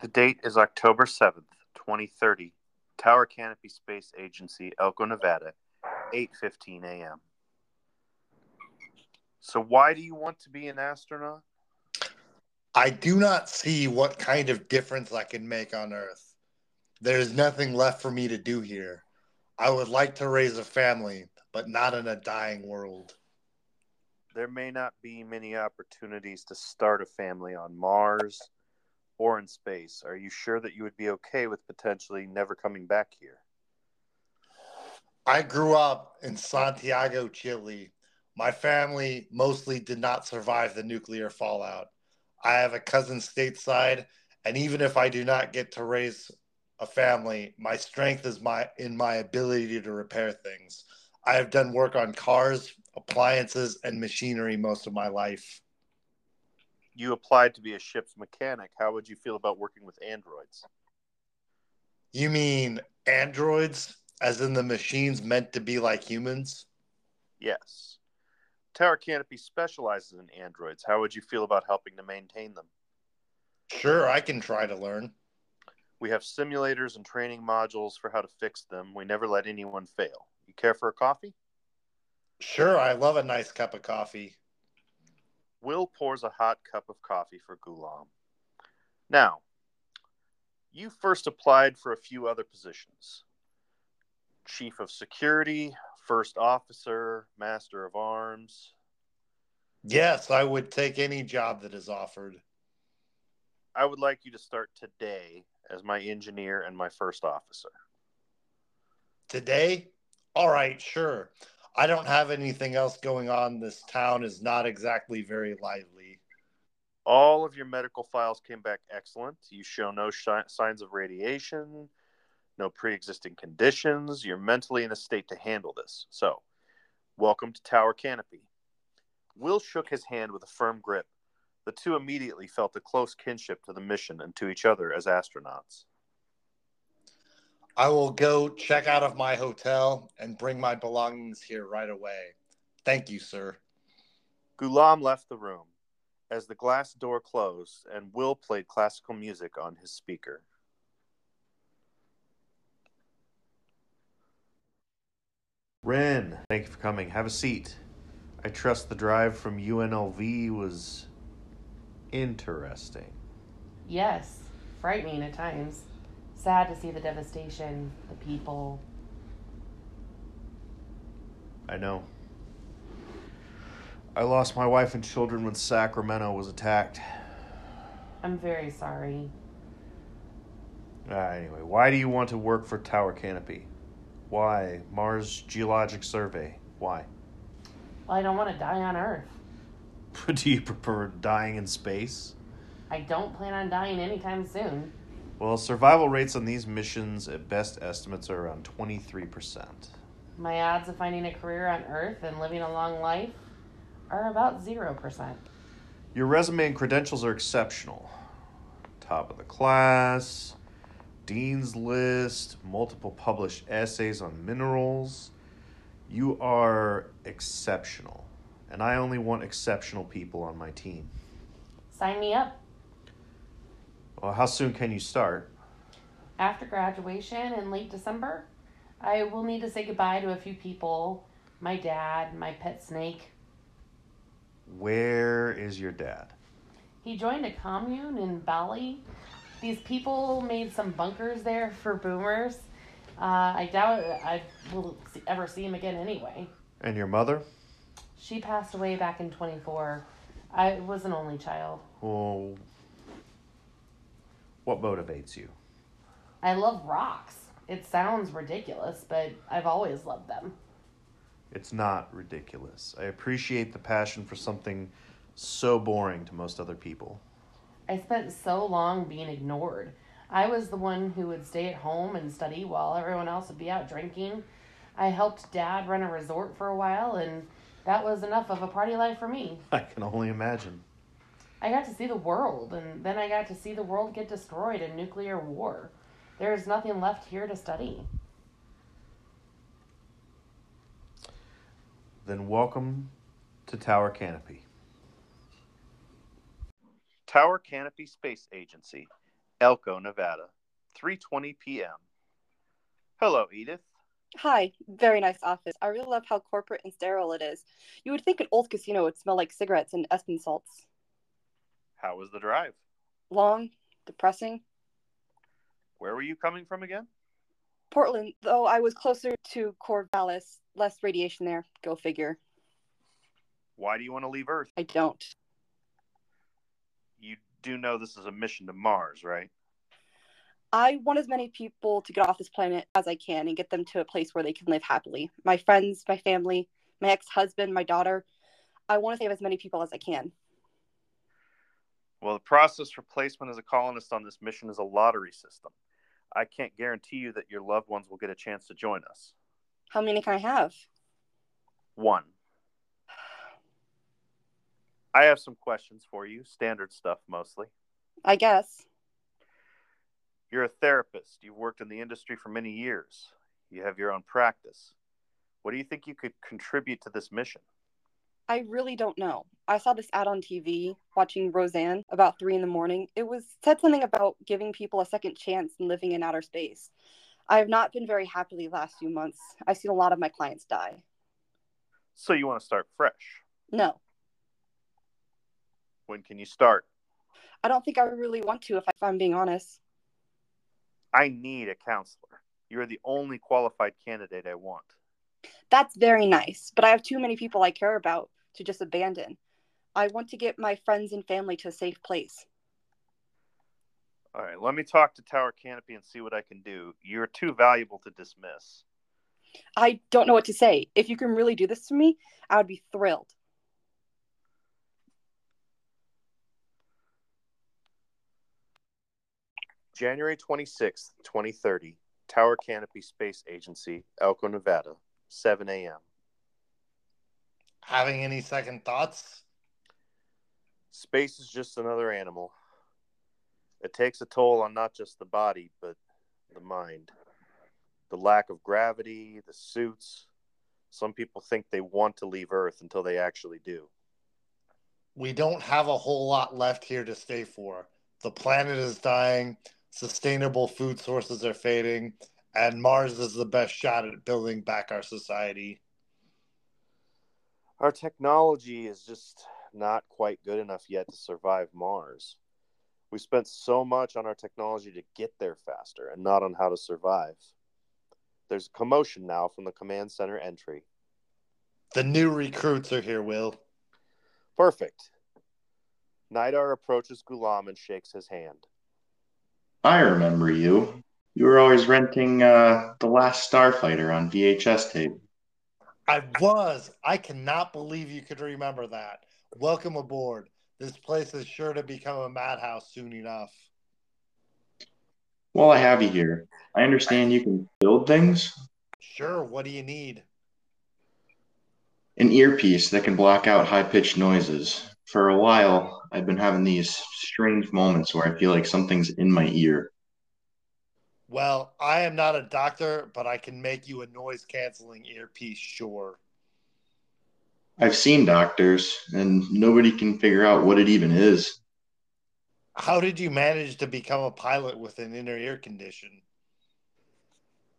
The date is October 7th, 2030. Tower Canopy Space Agency, Elko, Nevada, 8:15 a.m. So why do you want to be an astronaut? I do not see what kind of difference I can make on Earth. There is nothing left for me to do here. I would like to raise a family, but not in a dying world. There may not be many opportunities to start a family on Mars or in space. Are you sure that you would be okay with potentially never coming back here? I grew up in Santiago, Chile. My family mostly did not survive the nuclear fallout. I have a cousin stateside, and even if I do not get to raise a family, my strength is my in my ability to repair things. I have done work on cars, appliances, and machinery most of my life. You applied to be a ship's mechanic. How would you feel about working with androids? You mean androids, as in the machines meant to be like humans? Yes. Tower Canopy specializes in androids. How would you feel about helping to maintain them? Sure, I can try to learn. We have simulators and training modules for how to fix them. We never let anyone fail. You care for a coffee? Sure, I love a nice cup of coffee. Will pours a hot cup of coffee for Gulam. Now, you first applied for a few other positions Chief of Security, First Officer, Master of Arms. Yes, I would take any job that is offered. I would like you to start today as my engineer and my first officer. Today? All right, sure. I don't have anything else going on. This town is not exactly very lively. All of your medical files came back excellent. You show no shi- signs of radiation, no pre existing conditions. You're mentally in a state to handle this. So, welcome to Tower Canopy. Will shook his hand with a firm grip. The two immediately felt a close kinship to the mission and to each other as astronauts. I will go check out of my hotel and bring my belongings here right away. Thank you, sir. Gulam left the room as the glass door closed and Will played classical music on his speaker. Ren, thank you for coming. Have a seat. I trust the drive from UNLV was interesting. Yes, frightening at times. Sad to see the devastation, the people. I know. I lost my wife and children when Sacramento was attacked. I'm very sorry. Uh, anyway, why do you want to work for Tower Canopy? Why? Mars Geologic Survey. Why? Well, I don't want to die on Earth. do you prefer dying in space? I don't plan on dying anytime soon. Well, survival rates on these missions at best estimates are around 23%. My odds of finding a career on Earth and living a long life are about 0%. Your resume and credentials are exceptional. Top of the class, Dean's List, multiple published essays on minerals. You are exceptional. And I only want exceptional people on my team. Sign me up. Well, how soon can you start? After graduation in late December, I will need to say goodbye to a few people my dad, my pet snake. Where is your dad? He joined a commune in Bali. These people made some bunkers there for boomers. Uh, I doubt I will ever see him again anyway. And your mother? She passed away back in 24. I was an only child. Well, what motivates you? I love rocks. It sounds ridiculous, but I've always loved them. It's not ridiculous. I appreciate the passion for something so boring to most other people. I spent so long being ignored. I was the one who would stay at home and study while everyone else would be out drinking. I helped dad run a resort for a while, and that was enough of a party life for me. I can only imagine. I got to see the world, and then I got to see the world get destroyed in nuclear war. There's nothing left here to study. Then welcome to Tower Canopy. Tower Canopy Space Agency, Elko, Nevada, 3:20 p.m. Hello, Edith. Hi, very nice office. I really love how corporate and sterile it is. You would think an old casino would smell like cigarettes and Epsom salts. How was the drive? Long, depressing. Where were you coming from again? Portland, though I was closer to Corvallis, less radiation there. Go figure. Why do you want to leave Earth? I don't. You do know this is a mission to Mars, right? I want as many people to get off this planet as I can and get them to a place where they can live happily. My friends, my family, my ex husband, my daughter. I want to save as many people as I can. Well, the process for placement as a colonist on this mission is a lottery system. I can't guarantee you that your loved ones will get a chance to join us. How many can I have? One. I have some questions for you, standard stuff mostly. I guess. You're a therapist. You've worked in the industry for many years. You have your own practice. What do you think you could contribute to this mission? I really don't know. I saw this ad on TV watching Roseanne about three in the morning. It was said something about giving people a second chance and living in outer space. I have not been very happy the last few months. I've seen a lot of my clients die. So you want to start fresh? No, When can you start? I don't think I really want to, if, I, if I'm being honest. I need a counselor. You're the only qualified candidate I want. That's very nice, but I have too many people I care about to just abandon. I want to get my friends and family to a safe place. All right, let me talk to Tower Canopy and see what I can do. You're too valuable to dismiss. I don't know what to say. If you can really do this to me, I would be thrilled. January 26th, 2030, Tower Canopy Space Agency, Elko, Nevada, 7 a.m. Having any second thoughts? Space is just another animal. It takes a toll on not just the body, but the mind. The lack of gravity, the suits. Some people think they want to leave Earth until they actually do. We don't have a whole lot left here to stay for. The planet is dying, sustainable food sources are fading, and Mars is the best shot at building back our society. Our technology is just not quite good enough yet to survive Mars. We spent so much on our technology to get there faster and not on how to survive. There's a commotion now from the command center entry. The new recruits are here, Will. Perfect. Nidar approaches Gulam and shakes his hand. I remember you. You were always renting uh, The Last Starfighter on VHS tape. I was. I cannot believe you could remember that. Welcome aboard. This place is sure to become a madhouse soon enough. Well, I have you here. I understand you can build things. Sure, what do you need? An earpiece that can block out high pitched noises. For a while, I've been having these strange moments where I feel like something's in my ear. Well, I am not a doctor, but I can make you a noise canceling earpiece, sure. I've seen doctors, and nobody can figure out what it even is. How did you manage to become a pilot with an inner ear condition?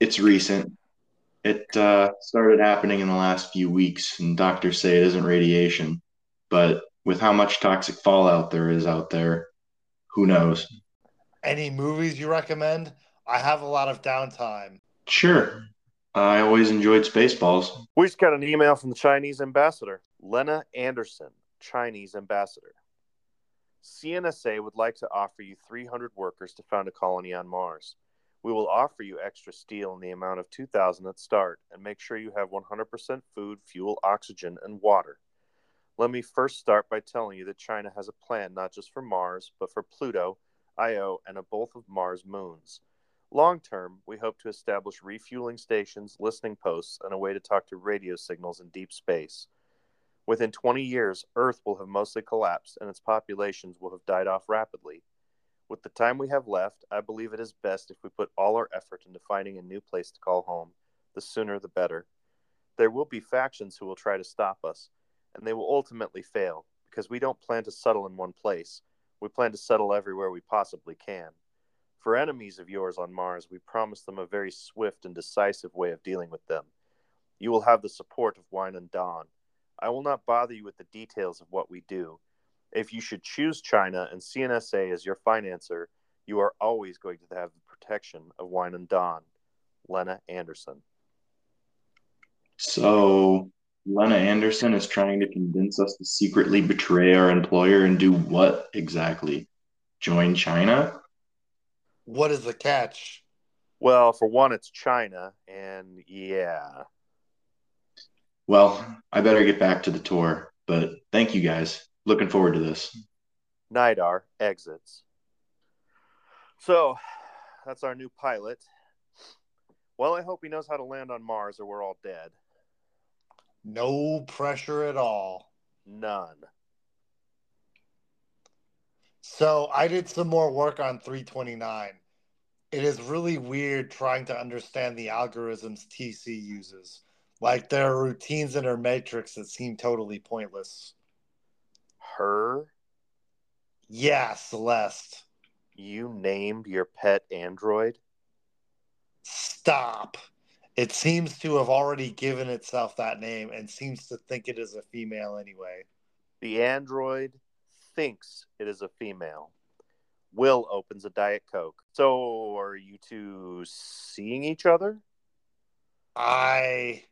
It's recent. It uh, started happening in the last few weeks, and doctors say it isn't radiation. But with how much toxic fallout there is out there, who knows? Any movies you recommend? I have a lot of downtime. Sure. I always enjoyed Spaceballs. We just got an email from the Chinese ambassador, Lena Anderson, Chinese ambassador. CNSA would like to offer you 300 workers to found a colony on Mars. We will offer you extra steel in the amount of 2000 at start and make sure you have 100% food, fuel, oxygen, and water. Let me first start by telling you that China has a plan not just for Mars, but for Pluto, Io, and a both of Mars moons. Long term, we hope to establish refueling stations, listening posts, and a way to talk to radio signals in deep space. Within 20 years, Earth will have mostly collapsed and its populations will have died off rapidly. With the time we have left, I believe it is best if we put all our effort into finding a new place to call home. The sooner the better. There will be factions who will try to stop us, and they will ultimately fail because we don't plan to settle in one place. We plan to settle everywhere we possibly can. For enemies of yours on Mars, we promise them a very swift and decisive way of dealing with them. You will have the support of Wine and Dawn. I will not bother you with the details of what we do. If you should choose China and CNSA as your financer, you are always going to have the protection of Wine and Dawn. Lena Anderson. So Lena Anderson is trying to convince us to secretly betray our employer and do what exactly? Join China? What is the catch? Well, for one, it's China, and yeah. Well, I better get back to the tour, but thank you guys. Looking forward to this. Nidar exits. So, that's our new pilot. Well, I hope he knows how to land on Mars or we're all dead. No pressure at all. None. So I did some more work on 329. It is really weird trying to understand the algorithms TC uses. Like there are routines in her matrix that seem totally pointless. Her? Yeah, Celeste. You named your pet android? Stop. It seems to have already given itself that name and seems to think it is a female anyway. The android thinks it is a female. Will opens a Diet Coke. So, are you two seeing each other? I,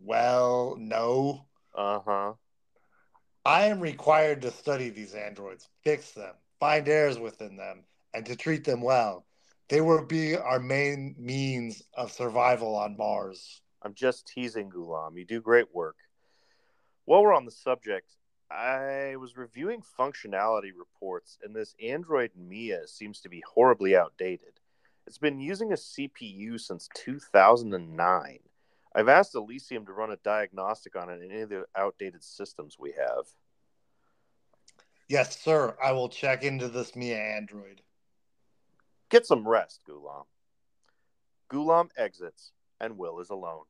well, no. Uh huh. I am required to study these androids, fix them, find errors within them, and to treat them well. They will be our main means of survival on Mars. I'm just teasing, Gulam. You do great work. While we're on the subject, I was reviewing functionality reports, and this Android Mia seems to be horribly outdated. It's been using a CPU since 2009. I've asked Elysium to run a diagnostic on it in any of the outdated systems we have. Yes, sir. I will check into this Mia Android. Get some rest, Gulam. Gulam exits, and Will is alone.